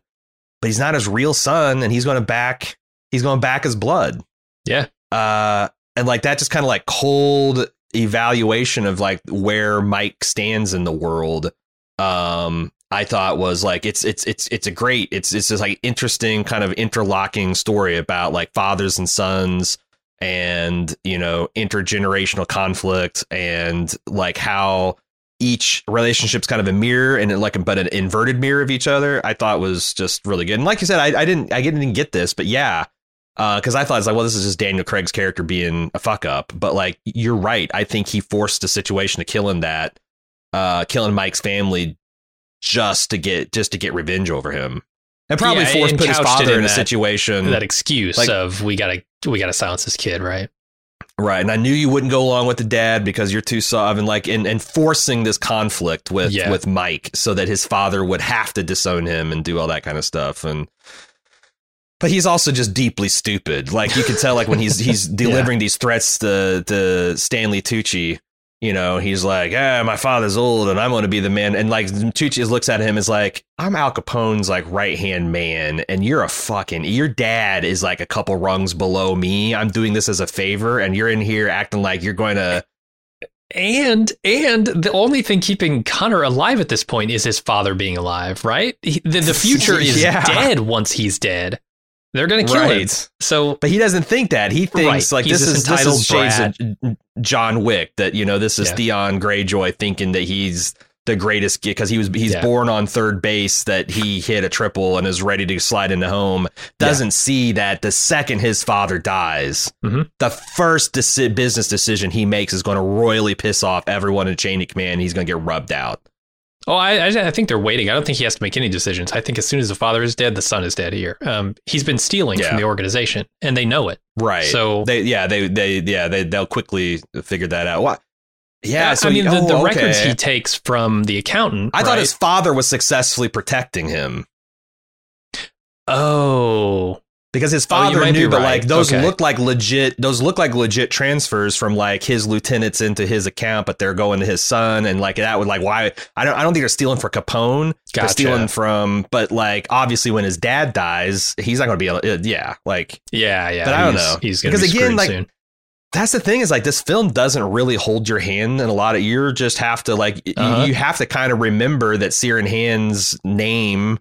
but he's not his real son, and he's going to back he's going back his blood. Yeah. Uh, and like that just kind of like cold evaluation of like where Mike stands in the world. Um, I thought was like it's it's it's it's a great it's it's just like interesting kind of interlocking story about like fathers and sons and you know intergenerational conflict and like how each relationship's kind of a mirror and like but an inverted mirror of each other i thought was just really good and like you said i, I didn't i didn't get this but yeah because i thought it's like well this is just daniel craig's character being a fuck up but like you're right i think he forced a situation to killing that uh killing mike's family just to get just to get revenge over him and probably Yeah, forced and put his father in in a that- situation that excuse like- of we gotta we gotta silence this kid, right? Right, and I knew you wouldn't go along with the dad because you're too soft, and like, and, and forcing this conflict with Yeah. with Mike so that his father would have to disown him and do all that kind of stuff, and but he's also just deeply stupid. Like you can tell, like when he's he's [laughs] delivering these threats to to Stanley Tucci, you know, he's like, "Ah, my father's old, and I'm going to be the man." And like Tucci looks at him, is like, "I'm Al Capone's like right hand man, and you're a fucking your dad is like a couple rungs below me. I'm doing this as a favor, and you're in here acting like you're going to." And and the only thing keeping Connor alive at this point is his father being alive, right? He, the, the [laughs] future is Yeah. dead once he's dead. They're gonna kill him. Right. So But he doesn't think that. He thinks Right. like He's this is this entitled is shades of John Wick. That you know this is Yeah. Theon Greyjoy thinking that he's the greatest because he was he's Yeah. born on third base that he hit a triple and is ready to slide into home. Doesn't see that the second his father dies, Mhm. the first deci- business decision he makes is going to royally piss off everyone in chain of command. He's going to get rubbed out. Oh, I, I I think they're waiting. I don't think he has to make any decisions. I think as soon as the father is dead, the son is dead here. Um, he's been stealing Yeah. from the organization, and they know it. Right. So- they yeah they they yeah they they'll quickly figure that out. What? Yeah. So I mean, you- the, the oh, records okay. he takes from the accountant. I thought his father was successfully protecting him Oh, because his Oh, father might knew, but right. like those Okay. look like legit. Those look like legit transfers from like his lieutenants into his account, but they're going to his son, and like that would like why I don't I don't think they're stealing for Capone. They're Gotcha. stealing from, but like obviously when his dad dies, he's not going to be able. to- Yeah, like yeah, yeah. But I don't know. He's going Because to be again, like, soon. that's the thing is like this film doesn't really hold your hand in a lot of you just have to like Uh-huh. you have to kind of remember that Ciaran Hinds' name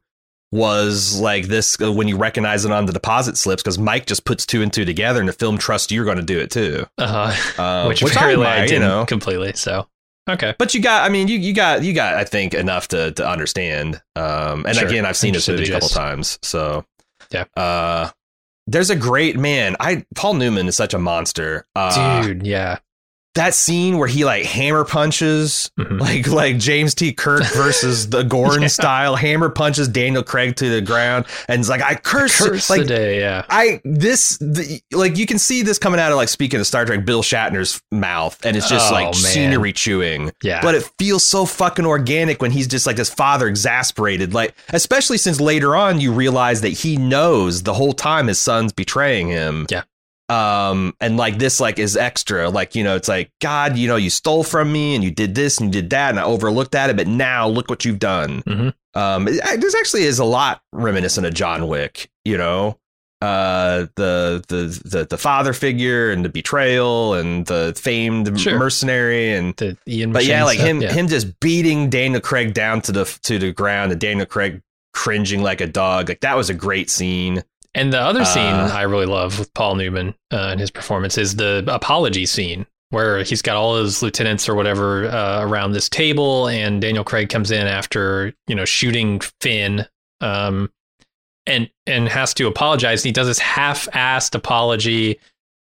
was like this uh, when you recognize it on the deposit slips because Mike just puts two and two together and the film trusts you're going to do it too. Uh-huh. Um, which, which I apparently I, you didn't know. completely. So okay, But you got, I mean, you, you got, you got, I think enough to, to understand. Um, and Sure. again, I've seen this movie a couple times. So, Yeah. Uh, there's a great man. I, Paul Newman is such a monster. Uh, dude. Yeah. That scene where he like hammer punches Mhm. like like James T. Kirk versus [laughs] the Gorn Yeah. style hammer punches Daniel Craig to the ground and it's like I curse, Curse like the day. Yeah. I this the, like you can see this coming out of like speaking of Star Trek Bill Shatner's mouth and it's just Oh, like man. scenery chewing Yeah. but it feels so fucking organic when he's just like this father exasperated like especially since later on you realize that he knows the whole time his son's betraying him Yeah. Um and like this like is extra like you know it's like god you know you stole from me and you did this and you did that and i overlooked at it but now look what you've done Mhm. um it, it- this actually is a lot reminiscent of john wick you know uh the the the, the father figure and the betrayal and the famed Sure. mercenary and the Ian. but yeah, like stuff, him yeah. him just beating Daniel Craig down to the to the ground and Daniel Craig cringing like a dog. Like that was a great scene. And the other scene Uh, I really love with Paul Newman uh, and his performance is the apology scene where he's got all his lieutenants or whatever uh, around this table, and Daniel Craig comes in after you know shooting Finn, um, and and has to apologize. And he does this half-assed apology,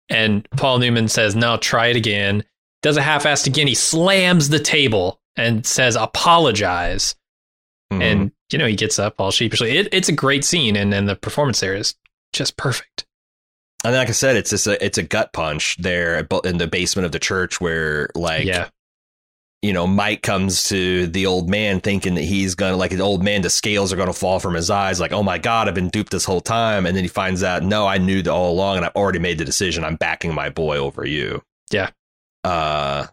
and Paul Newman says, "No, try it again." Does a half-assed again. He slams the table and says, "Apologize." Mhm. and you know he gets up all sheepishly. It, it's a great scene, and and the performance there is just perfect. and like I said, it's just a it's a gut punch there in the basement of the church where like yeah, you know Mike comes to the old man thinking that he's gonna like the old man the scales are gonna fall from his eyes like oh my god I've been duped this whole time and then he finds out no I knew that all along and I've already made the decision I'm backing my boy over you. Yeah. Uh.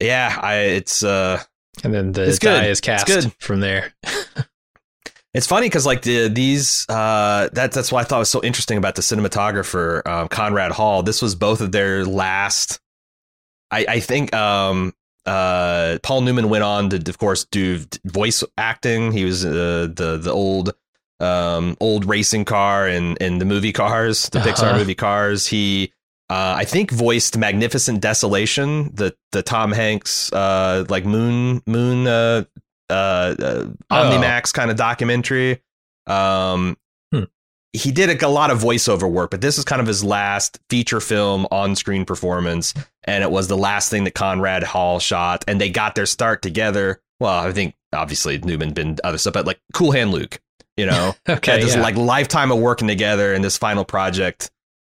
Yeah, I it's uh and then the It's good. die is It's cast good. from there. [laughs] It's funny because like the these uh that that's why I thought was so interesting about the cinematographer um, Conrad Hall. This was both of their last. I I think um uh Paul Newman went on to of course do voice acting. He was uh, the the old um old racing car and and the movie Cars, the Pixar Uh-huh. movie Cars. He uh, I think voiced Magnificent Desolation, the the Tom Hanks uh, like moon moon uh, uh, uh, Omnimax kind of documentary. Um, Hmm. He did a, a lot of voiceover work, but this is kind of his last feature film on screen performance, and it was the last thing that Conrad Hall shot, and they got their start together. Well, I think obviously Newman been other stuff, but like Cool Hand Luke, you know, [laughs] Okay, this yeah. like lifetime of working together in this final project.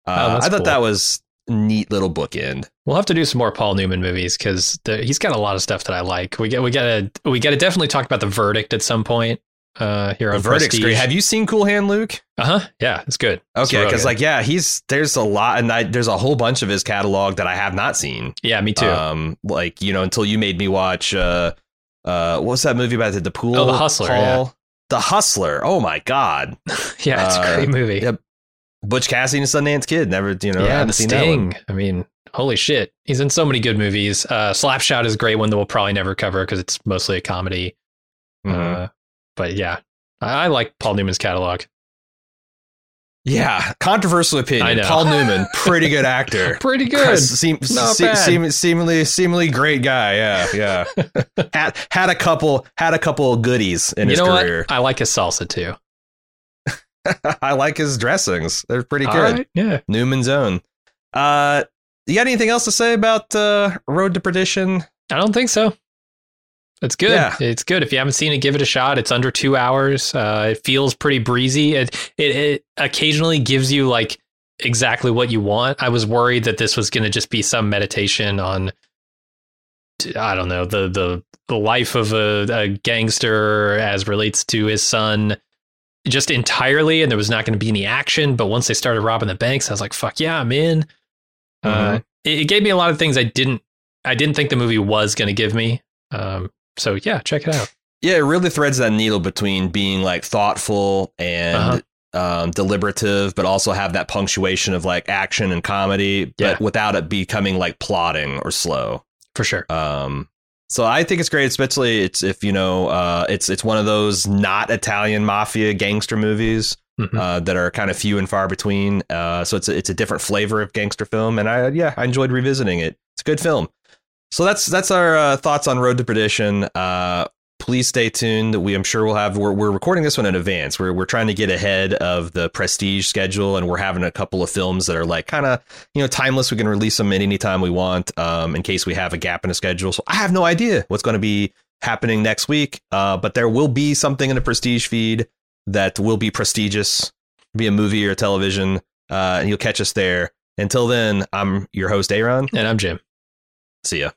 Oh, Uh, that's I thought cool. that was neat little bookend. we'll have to do some more Paul Newman movies because he's got a lot of stuff that I like. We get we gotta we gotta definitely talk about the verdict at some point. uh, here on The verdict's Prestige. great. Have you seen Cool Hand Luke? Uh huh. Yeah, it's good. Okay, because like yeah, he's there's a lot, and I, there's a whole bunch of his catalog that I have not seen. yeah, me too. Um, like you know, until you made me watch uh, uh, what's that movie about the, the pool? Oh, The Hustler, hall? The Hustler. Oh my god, [laughs] yeah, it's a uh, great movie. yep. Butch Cassidy and Sundance Kid. Never, you know, yeah, the seen that one. Sting. I mean, holy shit, he's in so many good movies. Uh, Slapshot is a great one that we'll probably never cover because it's mostly a comedy. Mhm. Uh, but yeah, I, I like Paul Newman's catalog. yeah, controversial I opinion. know. Paul Newman, [laughs] pretty good actor. Pretty good. Seem, se- seem- seemingly, seemingly great guy. Yeah, yeah. [laughs] had had a couple, had a couple of goodies in you his know career. what? I like his salsa too. [laughs] I like his dressings; they're pretty All good. right, Yeah. Newman's own. Uh, you got anything else to say about uh, Road to Perdition? I don't think so. It's good. Yeah. It's good. If you haven't seen it, give it a shot. It's under two hours. Uh, it feels pretty breezy. It, it it occasionally gives you like exactly what you want. I was worried that this was going to just be some meditation on, I don't know, the the the life of a, a gangster as relates to his son, just entirely, and there was not going to be any action. But once they started robbing the banks, I was like, "Fuck yeah, I'm in." Uh, it, it gave me a lot of things I didn't I didn't think the movie was going to give me. Um, so yeah, check it out. Yeah, it really threads that needle between being like thoughtful and Uh-huh. um, deliberative, but also have that punctuation of like action and comedy, but Yeah. without it becoming like plotting or slow. For sure. Um, so I think it's great, especially it's if you know, uh, it's it's one of those not Italian mafia gangster movies Mhm. uh, that are kind of few and far between. Uh, so it's a, it's a different flavor of gangster film, and I yeah I enjoyed revisiting it. It's a good film. So that's that's our uh, thoughts on Road to Perdition. Please stay tuned. We I'm sure we'll have we're, we're recording this one in advance. We're we're trying to get ahead of the Prestige schedule, and we're having a couple of films that are like kind of you know timeless. We can release them at any time we want, um, in case we have a gap in the schedule. So I have no idea what's going to be happening next week, uh, but there will be something in the Prestige feed that will be prestigious, be a movie or a television, uh, and you'll catch us there. Until then, I'm your host, Aaron. And I'm Jim. See ya.